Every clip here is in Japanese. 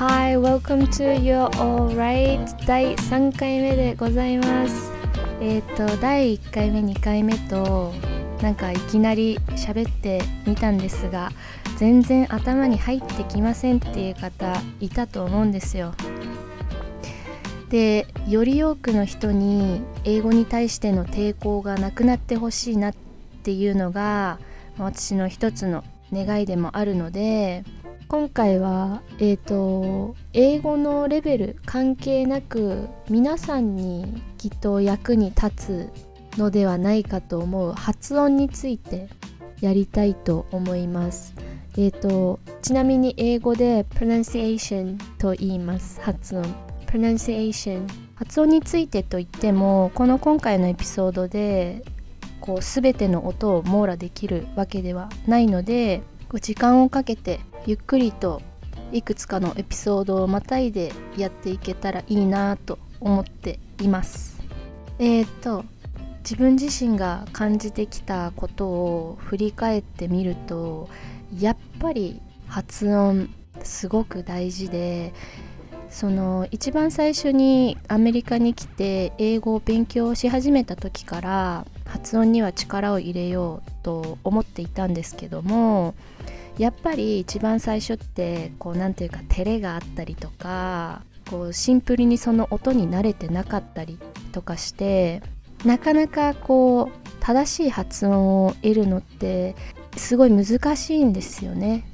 Hi, welcome to your Alright. 第3回目でございます。えっ、ー、と第1回目2回目となんかいきなり喋ってみたんですが全然頭に入ってきませんっていう方いたと思うんですよ。でより多くの人に英語に対しての抵抗がなくなってほしいなっていうのが私の一つの願いでもあるので今回は、えーと、英語のレベル関係なく皆さんにきっと役に立つのではないかと思う発音についてやりたいと思います。えーと、ちなみに英語で pronunciation と言います発音 pronunciation 発音についてといってもこの今回のエピソードでこう全ての音を網羅できるわけではないので時間をかけてゆっくりといくつかのエピソードをまたいでやっていけたらいいなと思っています。えっ、ー、と自分自身が感じてきたことを振り返ってみるとやっぱり発音すごく大事でその一番最初にアメリカに来て英語を勉強し始めた時から発音には力を入れようと思っていたんですけどもやっぱり一番最初ってこう何て言うか照れがあったりとかこうシンプルにその音に慣れてなかったりとかしてなかなかこう正しい発音を得るのってすごい難しいんですよね。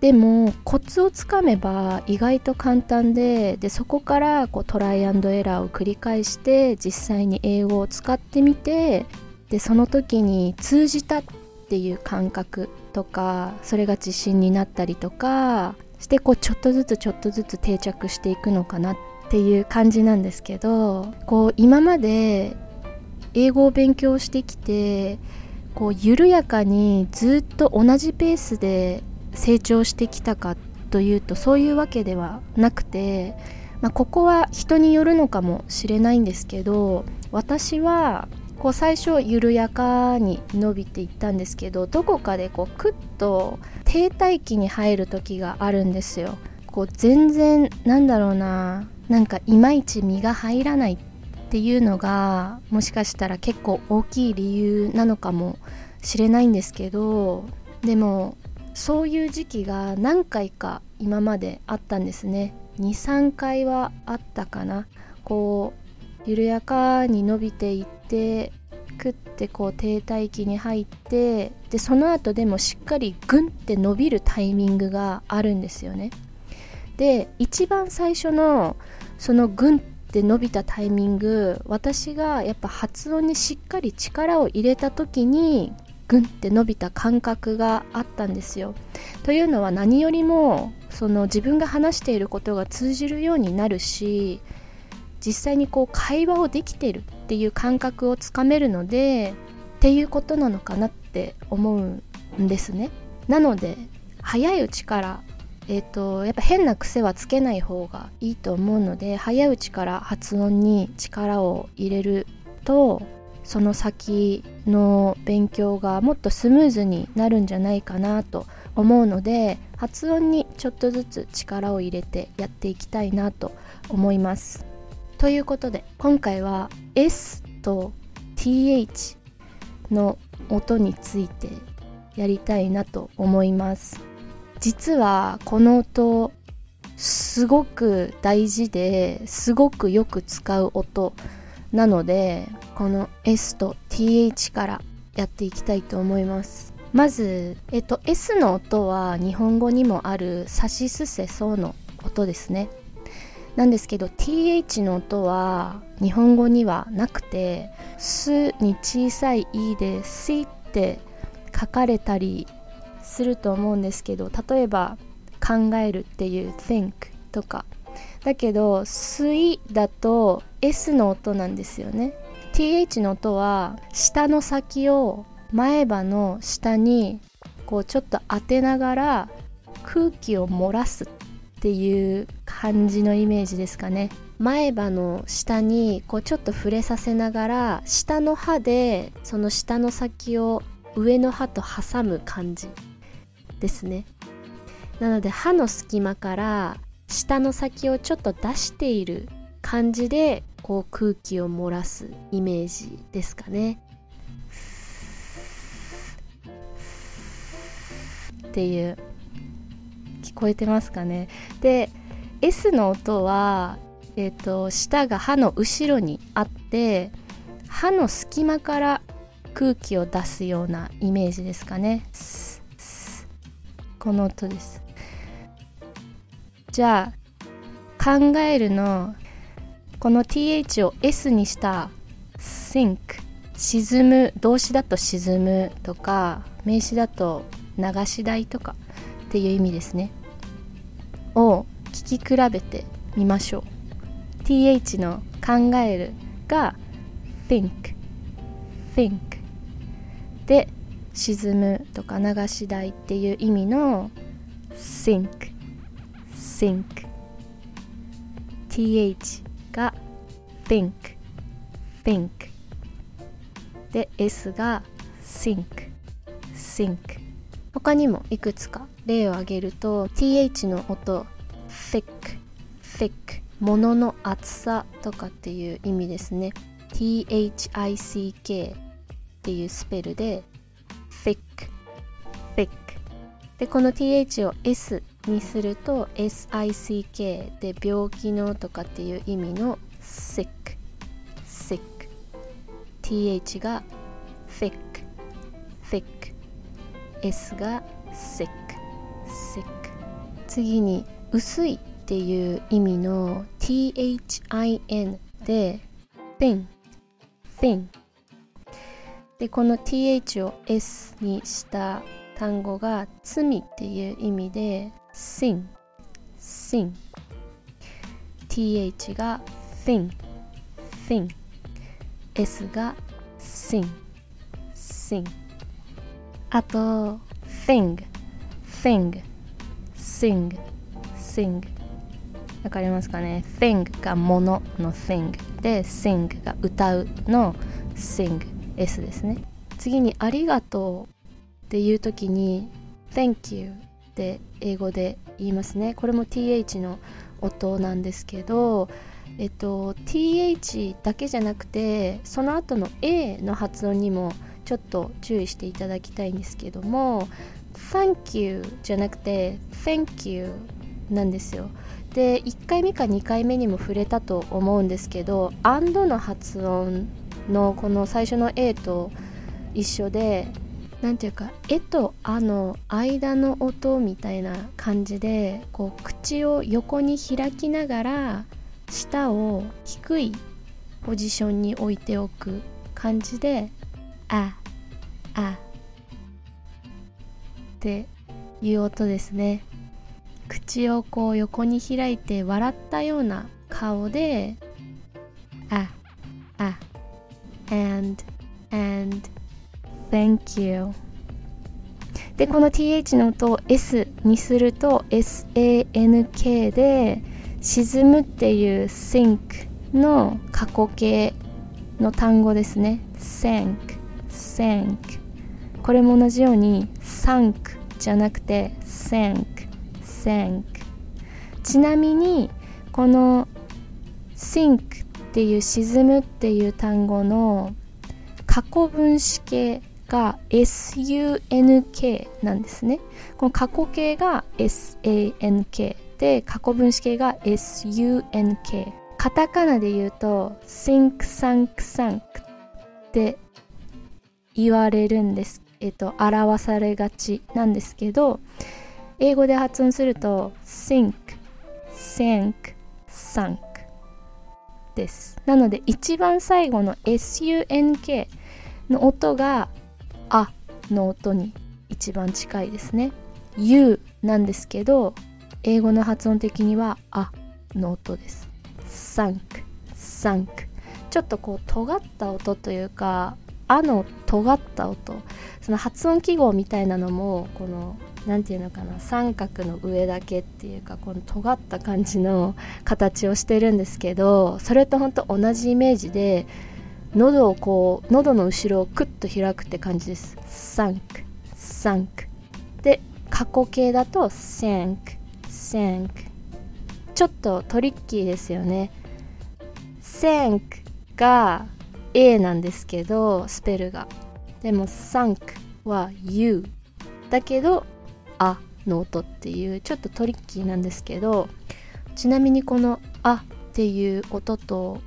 でもコツをつかめば意外と簡単ででそこからこうトライアンドエラーを繰り返して実際に英語を使ってみてでその時に通じたっていう感覚とかそれが自信になったりとかしてこうちょっとずつちょっとずつ定着していくのかなっていう感じなんですけどこう今まで英語を勉強してきてこう緩やかにずっと同じペースで成長してきたかというとそういうわけではなくて、まあ、ここは人によるのかもしれないんですけど私はこう最初緩やかに伸びていったんですけどどこかでこうクッと停滞期に入る時があるんですよ。こう全然なんだろうななんかいまいち身が入らないっていうのがもしかしたら結構大きい理由なのかもしれないんですけどでもそういう時期が何回か今まであったんですね23回はあったかなこう緩やかに伸びていってくってこう停滞期に入ってでその後でもしっかりグンって伸びるタイミングがあるんですよねで一番最初のそのグンって伸びたタイミング私がやっぱ発音にしっかり力を入れた時にグンって伸びた感覚があったんですよ。というのは何よりもその自分が話していることが通じるようになるし実際にこう会話をできているっていう感覚をつかめるのでっていうことなのかなって思うんですね。なので早いうちからえーとやっぱ変な癖はつけない方がいいと思うので早いうちから発音に力を入れるとその先の勉強がもっとスムーズになるんじゃないかなと思うので発音にちょっとずつ力を入れてやっていきたいなと思います。ということで今回は S と TH の音についてやりたいなと思います。実はこの音すごく大事ですごくよく使う音なのでこの S と TH からやっていきたいと思いますまず、えっと、S の音は日本語にもあるさしすせそうの音ですねなんですけど TH の音は日本語にはなくて「す」に小さい「い」で「し」って書かれたりすると思うんですけど例えば「考える」っていう「think」とか。だけど「すい」だと S の音なんですよね。TH の音は下の先を前歯の下にこうちょっと当てながら空気を漏らすっていう感じのイメージですかね。前歯の下にこうちょっと触れさせながら下の歯でその下の先を上の歯と挟む感じですね。なので歯の隙間から舌の先をちょっと出している感じでこう空気を漏らすイメージですかね。っていう。聞こえてますかね？で S の音は、えーと、舌が歯の後ろにあって歯の隙間から空気を出すようなイメージですかね。この音です。じゃあ考えるのこの th を s にした sink 沈む動詞だと沈むとか名詞だと流し台とかっていう意味ですね。を聞き比べてみましょう th の考えるが think think で沈むとか流し台っていう意味の think think th が think think で s が think think 他にもいくつか例を挙げると th の音 thick thick 物の厚さとかっていう意味ですね thick っていうスペルで thick thick でこの th を s にすると sick で病気のとかっていう意味の sick sick th が thick thick S が sick sick 次に薄いっていう意味の THIN で thin thin でこの TH を S にした単語が罪っていう意味で sin sin TH が thin thin S が sin sin あと thing thing sing sing わかりますかね？Thing がものの thing で sing が歌うの sing S ですね。次にありがとうっていう時に thank you って英語で言いますね。これも th の音なんですけどえっと th だけじゃなくてその後の a の発音にもちょっと注意していただきたいんですけども Thank you じゃなくて Thank you なんですよ。で1回目か2回目にも触れたと思うんですけど and の発音のこの最初の A と一緒で何ていうか「え」と「あ」の間の音みたいな感じでこう口を横に開きながら舌を低いポジションに置いておく感じでああっていう音ですね。口をこう横に開いて笑ったような顔でああ and and thank you でこの th の音を s にすると sank で沈むっていう sink の過去形の単語ですね。sank sank これも同じように sank じゃなくて sank sank ちなみにこの sink っていう沈むっていう単語の過去分詞形が SUNK なんですね。この過去形が SANK で過去分詞形が SUNK カタカナで言うと sink sank sank って言われるんです、えっと、表されがちなんですけど英語で発音すると sink, sank, sunk です。なので一番最後の SUNK の音があの音に一番近いですね。U なんですけど英語の発音的にはあの音です。sunk, sunk ちょっとこう尖った音というかあの尖った音その発音記号みたいなのもこの何て言うのかな三角の上だけっていうかこの尖った感じの形をしてるんですけどそれと本当同じイメージで喉をこう喉の後ろをクッと開くって感じです。サンクサンクで過去形だと sank sank ちょっとトリッキーですよね。thank が A なんですけどスペルが。でも thank は U だけどあの音っていうちょっとトリッキーなんですけどちなみにこの「あ」っていう音と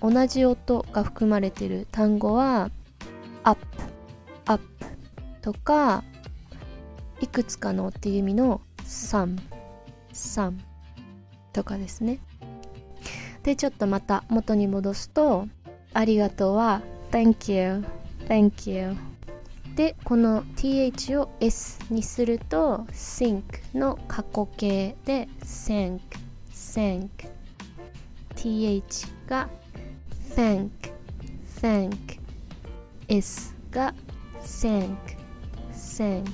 同じ音が含まれてる単語は「アップ」「アップ」とかいくつかのっていう意味の「some」「some」とかですね。でちょっとまた元に戻すと「ありがとう」は「Thank you」「Thank you」でこの th を s にすると think の過去形で thank thank th が thank thank s が thank thank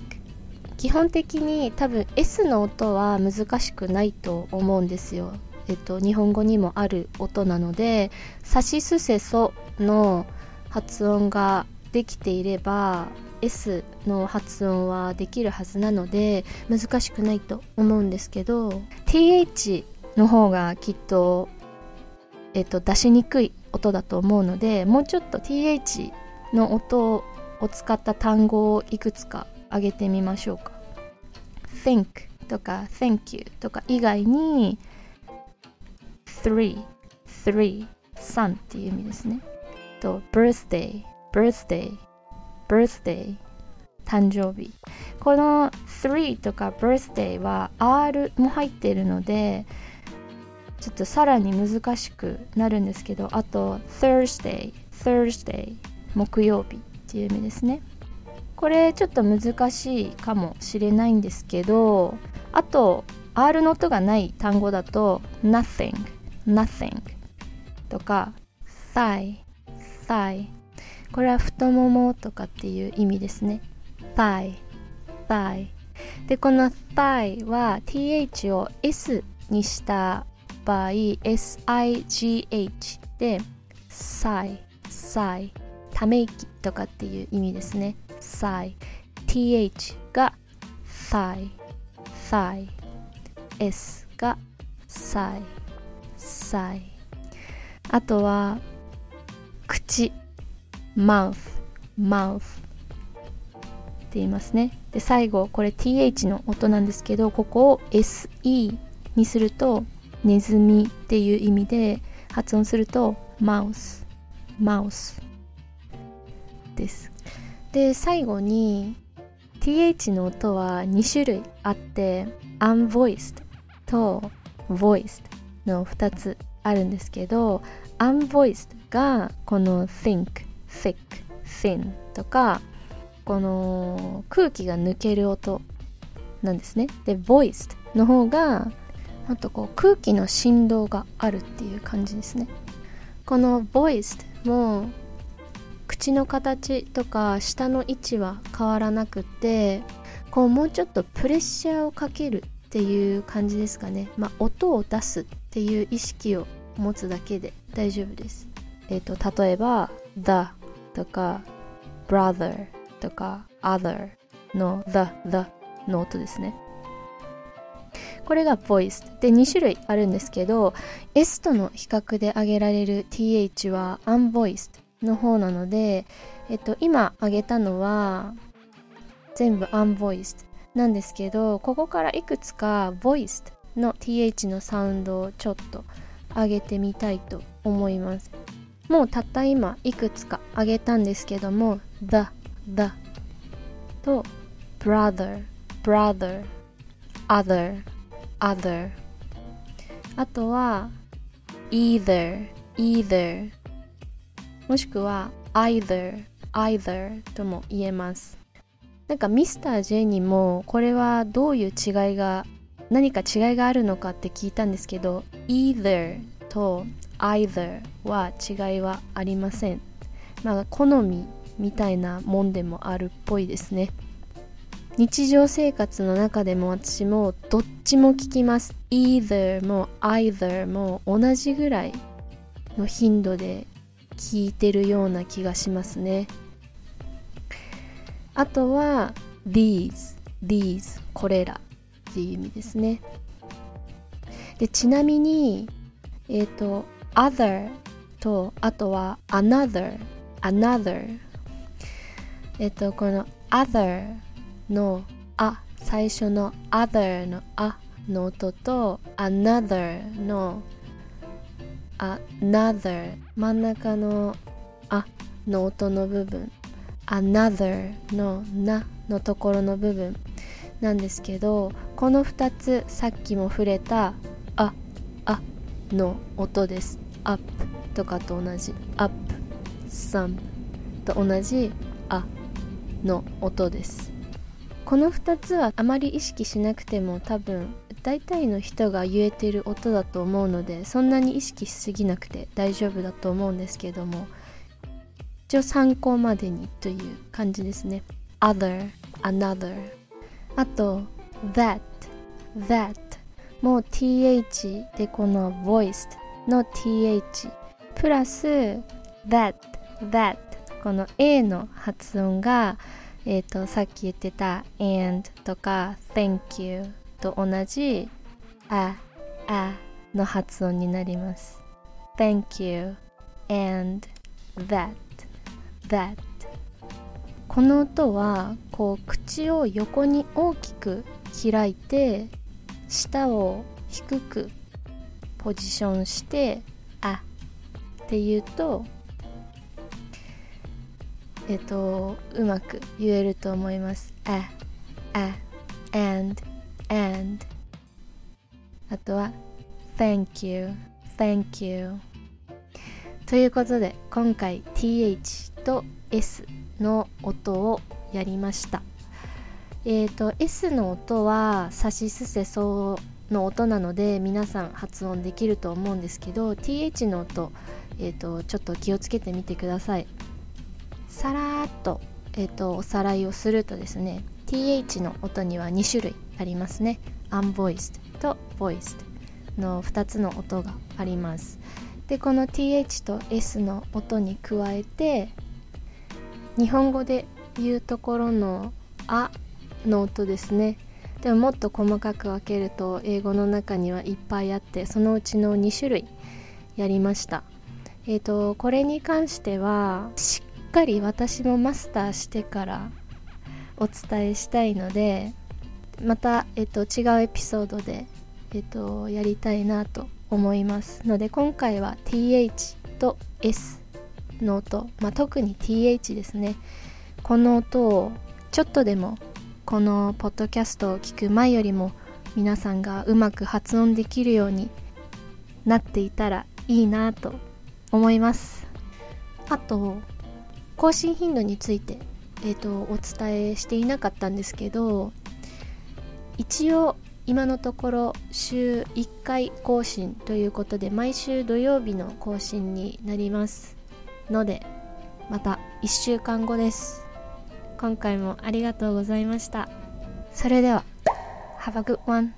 基本的に多分 S の音は難しくないと思うんですよ。えっと、日本語にもある音なので「さしすせそ」の発音ができていれば S の発音はできるはずなので難しくないと思うんですけど TH の方がきっと、えっと、出しにくい音だと思うのでもうちょっと TH の音を使った単語をいくつか挙げてみましょうか。Think とか thank you とか以外に three three sun っていう意味ですね。と birthday birthday birthday 誕生日。この3とか birthday は R も入っているのでちょっとさらに難しくなるんですけどあと Thursday Thursday 木曜日っていう意味ですね。これちょっと難しいかもしれないんですけどあと R の音がない単語だと nothing nothing とか thigh thigh これは太ももとかっていう意味ですね thigh thigh でこの thigh は th を s にした場合 sigh で sigh sigh ため息とかっていう意味ですね sigh th が thigh thigh s が sigh あとは口。mouth mouth って言いますね。で最後これ th の音なんですけどここを se にするとネズミっていう意味で発音すると mouse mouse です。で最後に th の音は2種類あって unvoiced と voiced の2つあるんですけど unvoiced がこの think thick thin とかこの空気が抜ける音なんですね。で voiced の方があとこう空気の振動があるっていう感じですね。この voiced も口の形とか舌の位置は変わらなくてこうもうちょっとプレッシャーをかけるっていう感じですかね。まあ音を出すっていう意識を持つだけで大丈夫です。えっ、ー、と例えば the とか brother とか other の the the の音ですね。これが voice で2種類あるんですけど S との比較で挙げられる th は unvoiced の方なので、えっと、今挙げたのは全部 unvoiced なんですけどここからいくつか voiced の th のサウンドをちょっと上げてみたいと思います。もうたった今いくつか挙げたんですけども the the と brother brother other other あとは either either もしくは either either とも言えます。なんかミスター J にもこれはどういう違いが何か違いがあるのかって聞いたんですけど either と either は違いはありません。まあ好みみたいなもんでもあるっぽいですね。日常生活の中でも私もどっちも聞きます。either も either も同じぐらいの頻度で聞いてるような気がしますね。あとは these these これら。っていう意味ですね。でちなみにえっ、ー、と other とあとは another another えっ、ー、とこの other のあ最初の other のあの音と another の another 真ん中のあの音の部分。another のなのところの部分。なんですけどこの2つさっきも触れたああの音です。up とかと同じ。up some と同じ。あの音です。この2つはあまり意識しなくても多分大体の人が言えてる音だと思うのでそんなに意識しすぎなくて大丈夫だと思うんですけども一応参考までにという感じですね。Other another. あと that that もう th でこの voiced の th プラス that that この a の発音がえっ、ー、とさっき言ってた and とか thank you と同じああの発音になります thank you and that that この音はこう口を横に大きく開いて舌を低くポジションしてあって言うとえっとうまく言えると思いますああ and and あとは thank you thank you ということで今回 th と s の音をやりました。え、ー、と S の音はさしすせそうの音なので皆さん発音できると思うんですけど TH の音、えーと、ちょっと気をつけてみてください。さらっと,、えーと、おさらいをするとですね TH の音には2種類ありますね。Unvoiced と Voiced の2つの音があります。でこの TH と S の音に加えて日本語で言うところの「あ」の音ですね。でももっと細かく分けると英語の中にはいっぱいあってそのうちの2種類やりました。えっ、ー、とこれに関してはしっかり私もマスターしてからお伝えしたいのでまた、え、ー、と、違うエピソードで、えっ、ー、と、やりたいなと思いますので今回は TH と S の音、まあ、特に TH ですね。この音をちょっとでもこのポッドキャストを聞く前よりも皆さんがうまく発音できるようになっていたらいいなと思います。あと更新頻度について、えーと、お伝えしていなかったんですけど一応今のところ週1回更新ということで毎週土曜日の更新になります。のでまた1週間後です今回もありがとうございました。それでは、Have a good one!